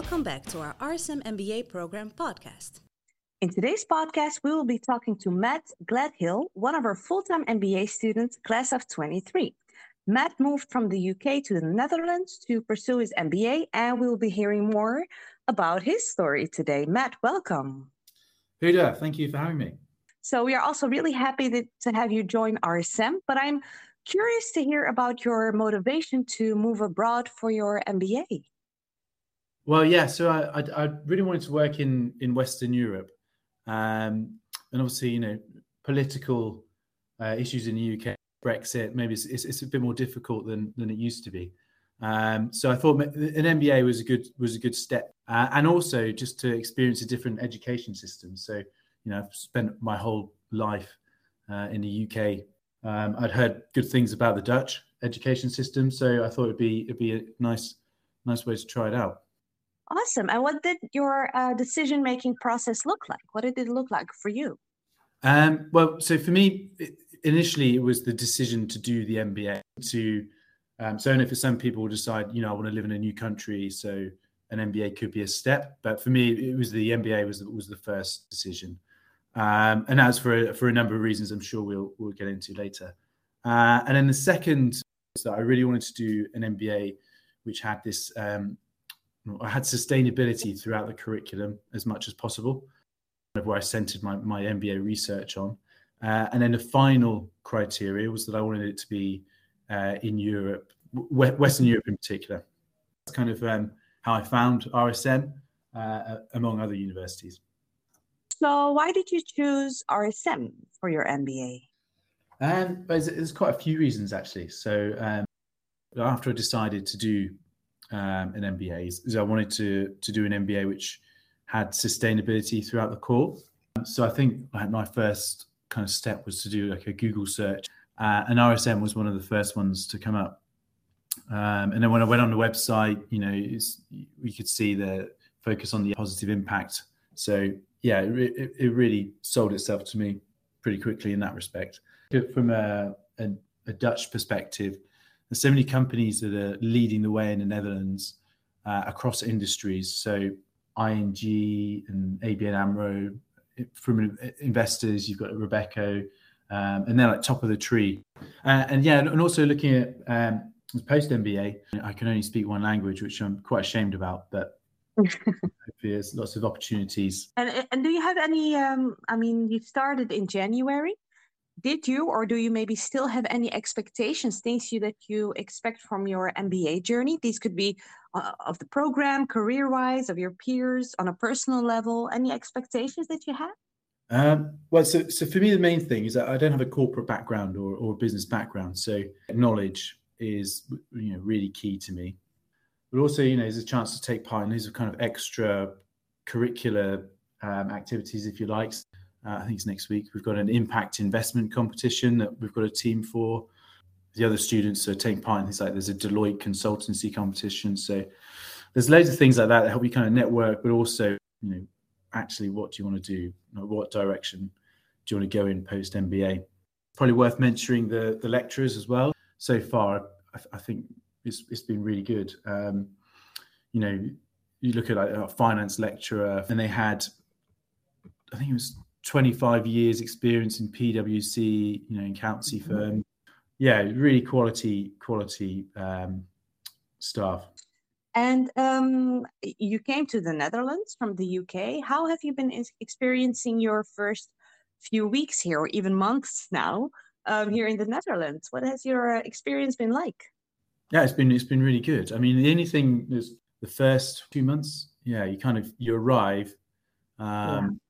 Welcome back to our RSM MBA program podcast. In today's podcast, we will be talking to Matt Gladhill, one of our full time MBA students, class of 23. Matt moved from the UK to the Netherlands to pursue his MBA, and we will be hearing more about his story today. Matt, welcome. Huda, thank you for having me. So, we are also really happy that, to have you join RSM, but I'm curious to hear about your motivation to move abroad for your MBA. Well, yeah. So I, I, I really wanted to work in in Western Europe, um, and obviously, you know, political uh, issues in the UK, Brexit, maybe it's, it's, it's, a bit more difficult than than it used to be. Um, so I thought an MBA was a good was a good step, uh, and also just to experience a different education system. So you know, I've spent my whole life uh, in the UK. Um, I'd heard good things about the Dutch education system, so I thought it'd be it'd be a nice nice way to try it out. Awesome. And what did your uh, decision making process look like? What did it look like for you? Um, well, so for me, initially it was the decision to do the MBA. To um, so, I know for some people decide, you know, I want to live in a new country, so an MBA could be a step. But for me, it was the MBA was was the first decision, um, and that's for for a number of reasons. I'm sure we'll we'll get into later. Uh, and then the second is that I really wanted to do an MBA, which had this um, I had sustainability throughout the curriculum as much as possible, where I centered my, my MBA research on. Uh, and then the final criteria was that I wanted it to be uh, in Europe, Western Europe in particular. That's kind of um, how I found RSM uh, among other universities. So, why did you choose RSM for your MBA? Um, there's, there's quite a few reasons actually. So, um, after I decided to do um, an MBA is, I wanted to to do an MBA which had sustainability throughout the core. So I think my first kind of step was to do like a Google search, uh, and RSM was one of the first ones to come up. Um, and then when I went on the website, you know, we could see the focus on the positive impact. So yeah, it, it really sold itself to me pretty quickly in that respect. From a, a, a Dutch perspective, there's so many companies that are leading the way in the Netherlands uh, across industries. So ING and ABN AMRO, from investors, you've got Robeco, um, and they're like top of the tree. Uh, and yeah, and also looking at um, post MBA, I can only speak one language, which I'm quite ashamed about, but there's lots of opportunities. And, and do you have any? Um, I mean, you started in January did you or do you maybe still have any expectations things you that you expect from your mba journey? These could be uh, of the program career wise of your peers on a personal level. Any expectations that you have? Um, well so, so for me the main thing is that i don't have a corporate background or, or business background so knowledge is you know really key to me. But also you know there's a chance to take part in these kind of extra curricular um, activities if you like I think it's next week. We've got an impact investment competition that we've got a team for. The other students are taking part in things like there's a Deloitte consultancy competition. So there's loads of things like that that help you kind of network, but also, you know, actually what do you want to do? What direction do you want to go in post MBA? Probably worth mentioning the the lecturers as well. So far, I, I think it's it's been really good. Um, you know, you look at like a finance lecturer, and they had, I think it was 25 years experience in PwC, you know, in accountancy mm-hmm. firm. Yeah, really quality, quality um, staff. And um, you came to the Netherlands from the UK. How have you been experiencing your first few weeks here, or even months now, um, here in the Netherlands? What has your uh, experience been like? Yeah, it's been it's been really good. I mean, the only thing is the first few months. Yeah, you kind of you arrive. Um,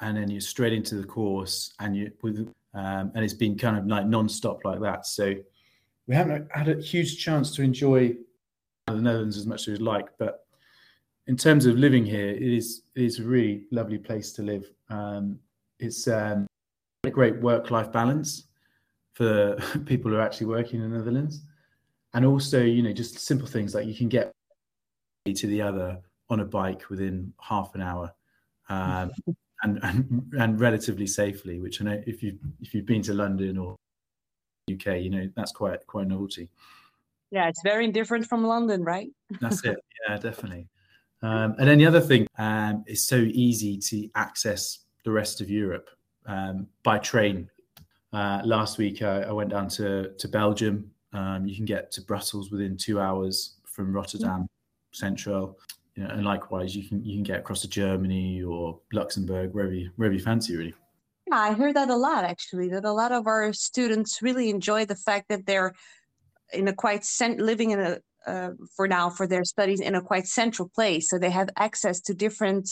and then you're straight into the course and you with um, and it's been kind of like non-stop like that. So we haven't had a huge chance to enjoy the netherlands as much as we'd like but in terms of living here it is it is a really lovely place to live. Um, it's um, a great work-life balance for people who are actually working in the netherlands. And also you know just simple things like you can get to the other on a bike within half an hour. Um, and, and, and relatively safely. Which I know if you if you've been to London or UK, you know that's quite quite novelty. Yeah, it's very different from London, right? that's it. Yeah, definitely. Um, and then the other thing um, is so easy to access the rest of Europe um, by train. Uh, last week, I, I, went down to, to Belgium. Um, you can get to Brussels within two hours from Rotterdam mm-hmm. Central. You know, and likewise, you can you can get across to Germany or Luxembourg, wherever you, wherever you fancy, really. Yeah, I hear that a lot actually. That a lot of our students really enjoy the fact that they're in a quite cent- living in a uh, for now for their studies in a quite central place, so they have access to different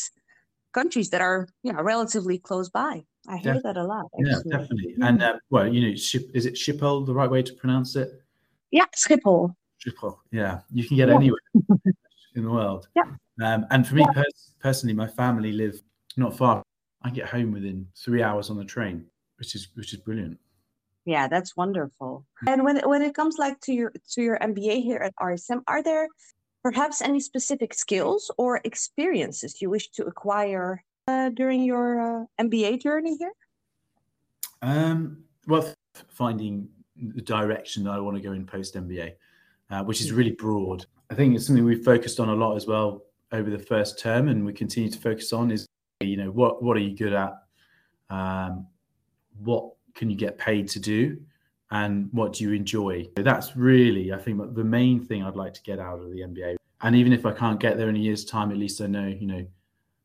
countries that are you know relatively close by. I hear Def- that a lot. Actually. Yeah, definitely. Mm-hmm. And uh, well, you know, is it Schiphol the right way to pronounce it? Yeah, Schiphol. Schiphol. Yeah, you can get yeah. anywhere in the world. Yeah. Um, and for me yeah. pers- personally, my family live not far. I get home within three hours on the train, which is which is brilliant. Yeah, that's wonderful. And when when it comes like to your to your MBA here at RSM, are there perhaps any specific skills or experiences you wish to acquire uh, during your uh, MBA journey here? Um, well, finding the direction that I want to go in post MBA, uh, which is really broad. I think it's something we've focused on a lot as well over the first term, and we continue to focus on is you know what what are you good at, um, what can you get paid to do, and what do you enjoy. So that's really I think the main thing I'd like to get out of the MBA. And even if I can't get there in a year's time, at least I know you know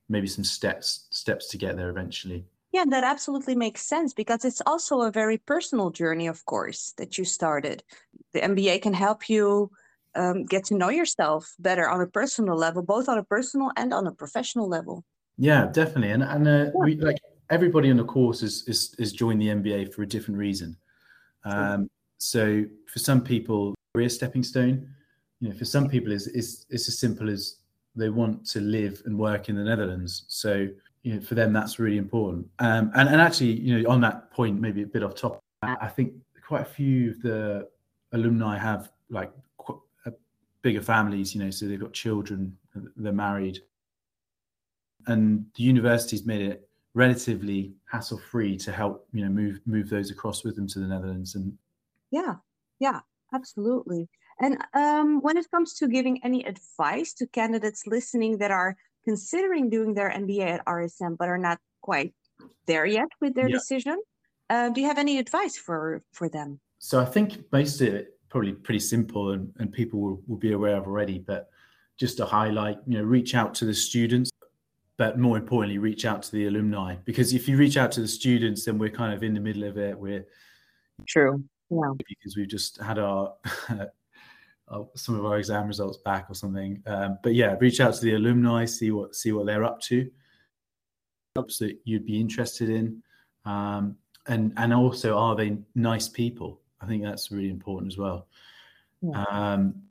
maybe some steps steps to get there eventually. Yeah, that absolutely makes sense because it's also a very personal journey, of course, that you started. The MBA can help you um, get to know yourself better on a personal level, both on a personal and on a professional level. Yeah, definitely. And and uh, yeah. we like everybody on the course is is is joined the MBA for a different reason. Um, so for some people, career stepping stone. You know, for some people, is is it's as simple as they want to live and work in the Netherlands. So you know, for them, that's really important. Um, and and actually, you know, on that point, maybe a bit off top, I think quite a few of the alumni have like bigger families, you know, so they've got children, they're married, and the university's made it relatively hassle free to help you know move move those across with them to the Netherlands and yeah yeah absolutely. And um, when it comes to giving any advice to candidates listening that are considering doing their MBA at RSM but are not quite there yet with their yeah. decision uh, do you have any advice for for them? So I think most of it probably pretty simple and, and people will, will be aware of already but just to highlight you know reach out to the students but more importantly, reach out to the alumni because if you reach out to the students, then we're kind of in the middle of it. We're true, yeah, because we've just had our some of our exam results back or something. Um, but yeah, reach out to the alumni, see what see what they're up to, jobs that you'd be interested in, um, and and also are they nice people? I think that's really important as well. Yeah. Um,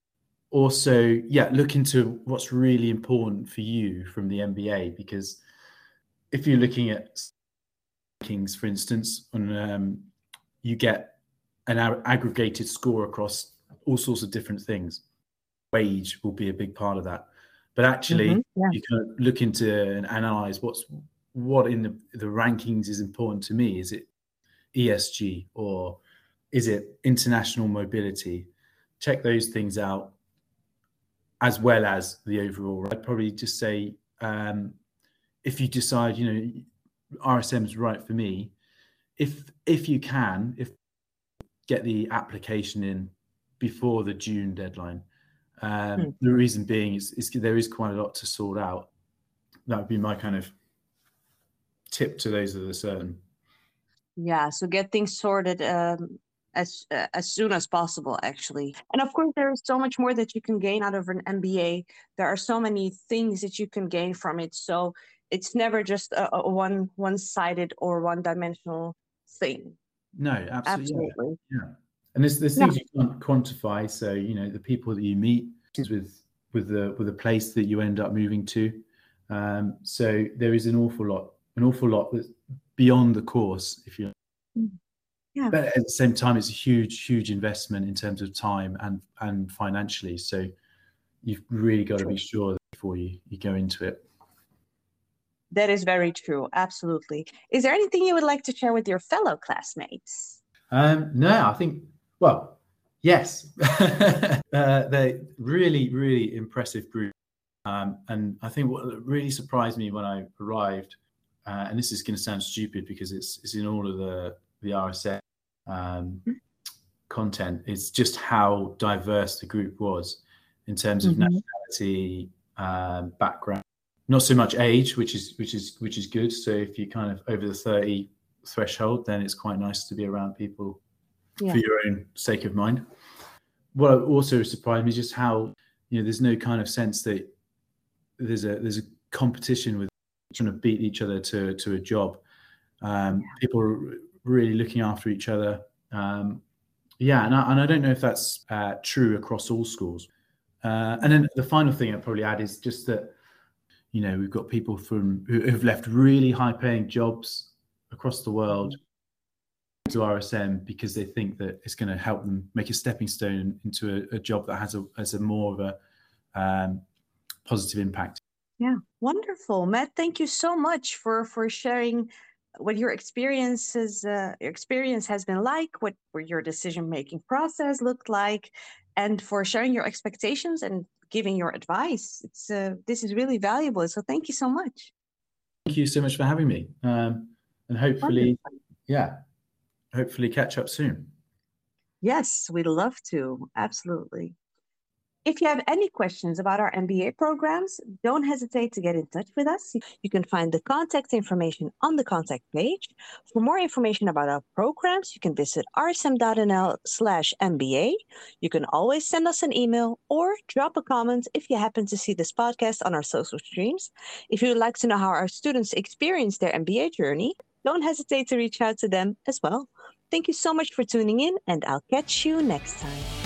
also, yeah, look into what's really important for you from the MBA because if you're looking at rankings, for instance, on um, you get an aggregated score across all sorts of different things. Wage will be a big part of that, but actually, mm-hmm, yeah. you can look into and analyze what's what in the, the rankings is important to me. Is it ESG or is it international mobility? Check those things out as well as the overall. I'd probably just say um, if you decide, you know, RSM is right for me, if if you can, if get the application in before the June deadline. Um, hmm. The reason being is, is there is quite a lot to sort out. That would be my kind of tip to those that are certain. Yeah, so get things sorted um, as uh, as soon as possible actually and of course there is so much more that you can gain out of an mba there are so many things that you can gain from it so it's never just a, a one one sided or one dimensional thing no absolutely, absolutely. Yeah. yeah. and there's, there's things yeah. you can't quantify so you know the people that you meet with with the with the place that you end up moving to um, so there is an awful lot an awful lot that's beyond the course if you mm yeah. But at the same time, it's a huge, huge investment in terms of time and and financially. So you've really got to be sure before you, you go into it. That is very true. Absolutely. Is there anything you would like to share with your fellow classmates? Um, no, I think, well, yes. uh, they're really, really impressive group. Um, and I think what really surprised me when I arrived, uh, and this is going to sound stupid because it's it's in all of the the RSM um, mm-hmm. content, is just how diverse the group was in terms of mm-hmm. nationality, um, background, not so much age, which is which is which is good. So if you're kind of over the thirty threshold, then it's quite nice to be around people yeah. for your own sake of mind. What also surprised me is just how you know there's no kind of sense that there's a there's a competition with trying to beat each other to to a job. Um, yeah. People really looking after each other. Um, yeah, and I, and I don't know if that's uh, true across all schools. Uh, and then the final thing I'd probably add is just that you know we've got people from who have left really high paying jobs across the world to RSM because they think that it's going to help them make a stepping stone into a, a job that has a has a more of a um, positive impact. Yeah, wonderful, Matt. Thank you so much for for sharing what your experiences uh, your experience has been like, what your decision making process looked like, and for sharing your expectations and giving your advice. It's uh, this is really valuable. So thank you so much. Thank you so much for having me, um, and hopefully, Wonderful. yeah, hopefully catch up soon. Yes, we'd love to. Absolutely. If you have any questions about our MBA programs, don't hesitate to get in touch with us. You can find the contact information on the contact page. For more information about our programs, you can visit rsm.nl slash MBA. You can always send us an email or drop a comment if you happen to see this podcast on our social streams. If you would like to know how our students experience their MBA journey, don't hesitate to reach out to them as well. Thank you so much for tuning in, and I'll catch you next time.